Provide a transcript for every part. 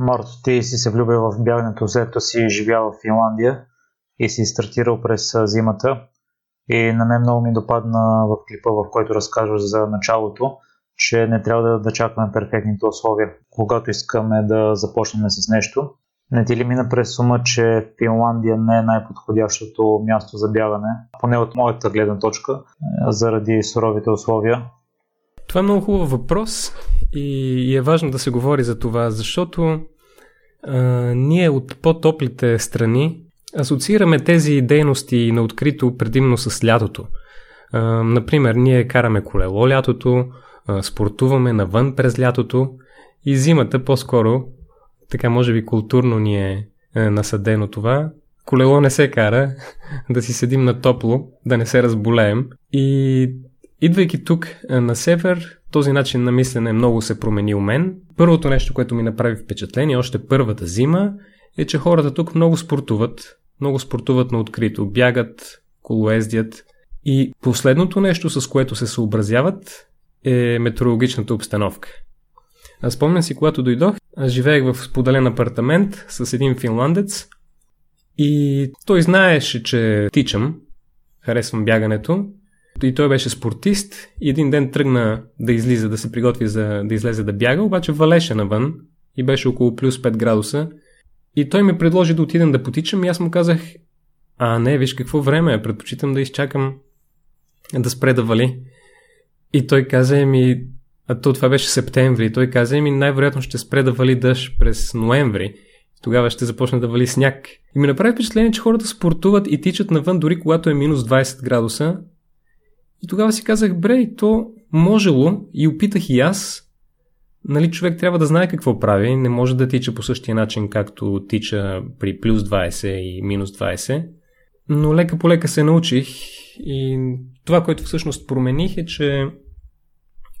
Марто, ти си се влюбил в бягането, след си живял в Финландия и си стартирал през зимата. И на мен много ми допадна в клипа, в който разказваш за началото, че не трябва да, да чакаме перфектните условия, когато искаме да започнем с нещо. Не ти ли мина през сума, че Финландия не е най-подходящото място за бягане, поне от моята гледна точка, заради суровите условия? Това е много хубав въпрос и е важно да се говори за това, защото а, ние от по-топлите страни асоциираме тези дейности на открито предимно с лятото. А, например, ние караме колело лятото, а, спортуваме навън през лятото и зимата по-скоро, така може би културно ни е, е насъдено това, колело не се кара, да си седим на топло, да не се разболеем. И идвайки тук на север, този начин на мислене много се промени у мен. Първото нещо, което ми направи впечатление, още първата зима, е, че хората тук много спортуват. Много спортуват на открито. Бягат, колоездят. И последното нещо, с което се съобразяват, е метеорологичната обстановка. Аз спомням си, когато дойдох, аз живеех в споделен апартамент с един финландец и той знаеше, че тичам, харесвам бягането и той беше спортист и един ден тръгна да излиза, да се приготви за да излезе да бяга, обаче валеше навън и беше около плюс 5 градуса. И той ми предложи да отидем да потичам и аз му казах, а не, виж какво време е, предпочитам да изчакам да спре да вали. И той каза ми, а то това беше септември, той каза ми най-вероятно ще спре да вали дъжд през ноември. Тогава ще започне да вали сняг. И ми направи впечатление, че хората спортуват и тичат навън дори когато е минус 20 градуса, и тогава си казах, бре, и то можело и опитах и аз. Нали, човек трябва да знае какво прави, не може да тича по същия начин, както тича при плюс 20 и минус 20. Но лека по лека се научих и това, което всъщност промених е, че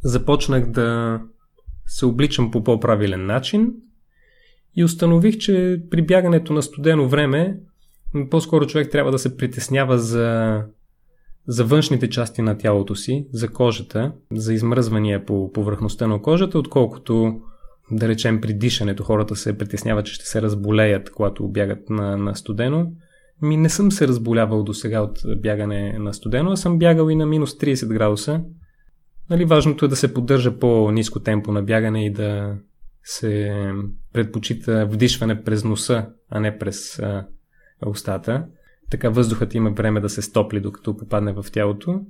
започнах да се обличам по по-правилен начин и установих, че при бягането на студено време по-скоро човек трябва да се притеснява за за външните части на тялото си, за кожата, за измръзвания по повърхността на кожата, отколкото да речем при дишането хората се притесняват, че ще се разболеят, когато бягат на, на студено. Ми не съм се разболявал до сега от бягане на студено, а съм бягал и на минус 30 градуса. Нали, важното е да се поддържа по-низко темпо на бягане и да се предпочита вдишване през носа, а не през а, устата така въздухът има време да се стопли, докато попадне в тялото.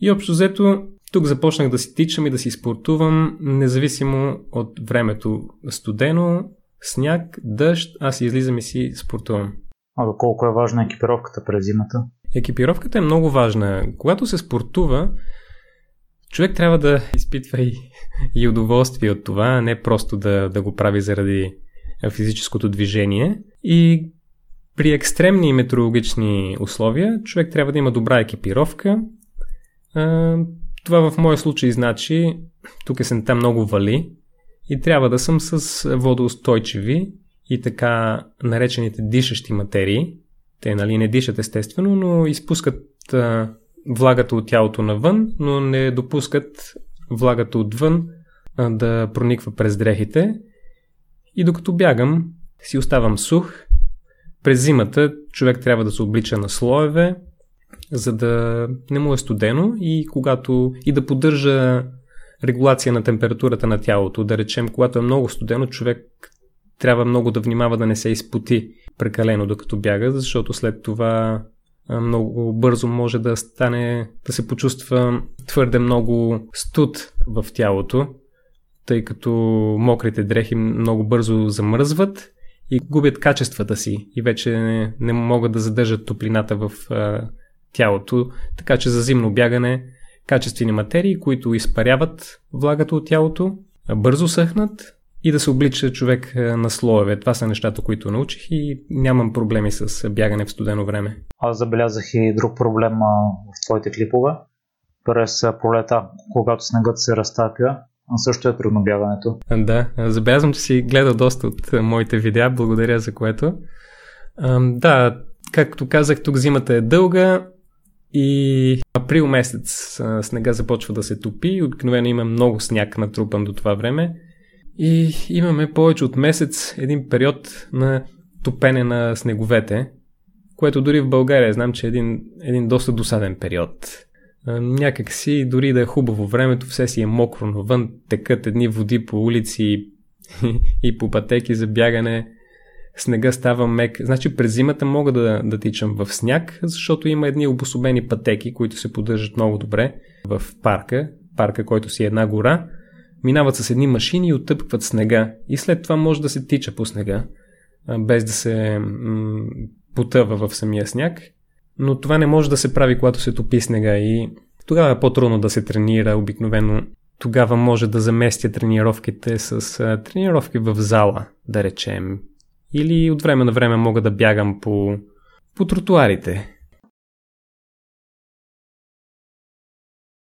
И общо взето, тук започнах да си тичам и да си спортувам, независимо от времето. Студено, сняг, дъжд, аз излизам и си спортувам. А доколко е важна екипировката през зимата? Екипировката е много важна. Когато се спортува, човек трябва да изпитва и, и удоволствие от това, а не просто да, да го прави заради физическото движение. И при екстремни метеорологични условия човек трябва да има добра екипировка. Това в моя случай значи, тук есента много вали и трябва да съм с водоустойчиви и така наречените дишащи материи. Те нали, не дишат естествено, но изпускат влагата от тялото навън, но не допускат влагата отвън да прониква през дрехите. И докато бягам, си оставам сух през зимата човек трябва да се облича на слоеве, за да не му е студено и когато и да поддържа регулация на температурата на тялото. Да речем, когато е много студено, човек трябва много да внимава да не се изпоти прекалено докато бяга, защото след това много бързо може да стане, да се почувства твърде много студ в тялото, тъй като мокрите дрехи много бързо замръзват и губят качествата си и вече не, не могат да задържат топлината в а, тялото, така че за зимно бягане качествени материи, които изпаряват влагата от тялото, бързо съхнат и да се облича човек на слоеве. Това са нещата, които научих и нямам проблеми с бягане в студено време. Аз забелязах и друг проблем в твоите клипове. През пролета, когато снегът се разтапя, също е трудно бягането. Да, забелязвам, че си гледал доста от моите видеа, благодаря за което. Да, както казах, тук зимата е дълга и април месец снега започва да се топи. Обикновено има много сняг натрупан до това време. И имаме повече от месец един период на топене на снеговете, което дори в България знам, че е един, един доста досаден период. Някак си, дори да е хубаво времето, все си е мокро навън, текат едни води по улици и по пътеки за бягане. Снега става мек. Значи през зимата мога да, да тичам в сняг, защото има едни обособени пътеки, които се поддържат много добре в парка, парка, който си е една гора. Минават с едни машини и оттъпкват снега. И след това може да се тича по снега, без да се м- потъва в самия сняг но това не може да се прави, когато се топи снега и тогава е по-трудно да се тренира. Обикновено тогава може да заместя тренировките с тренировки в зала, да речем. Или от време на време мога да бягам по, по тротуарите.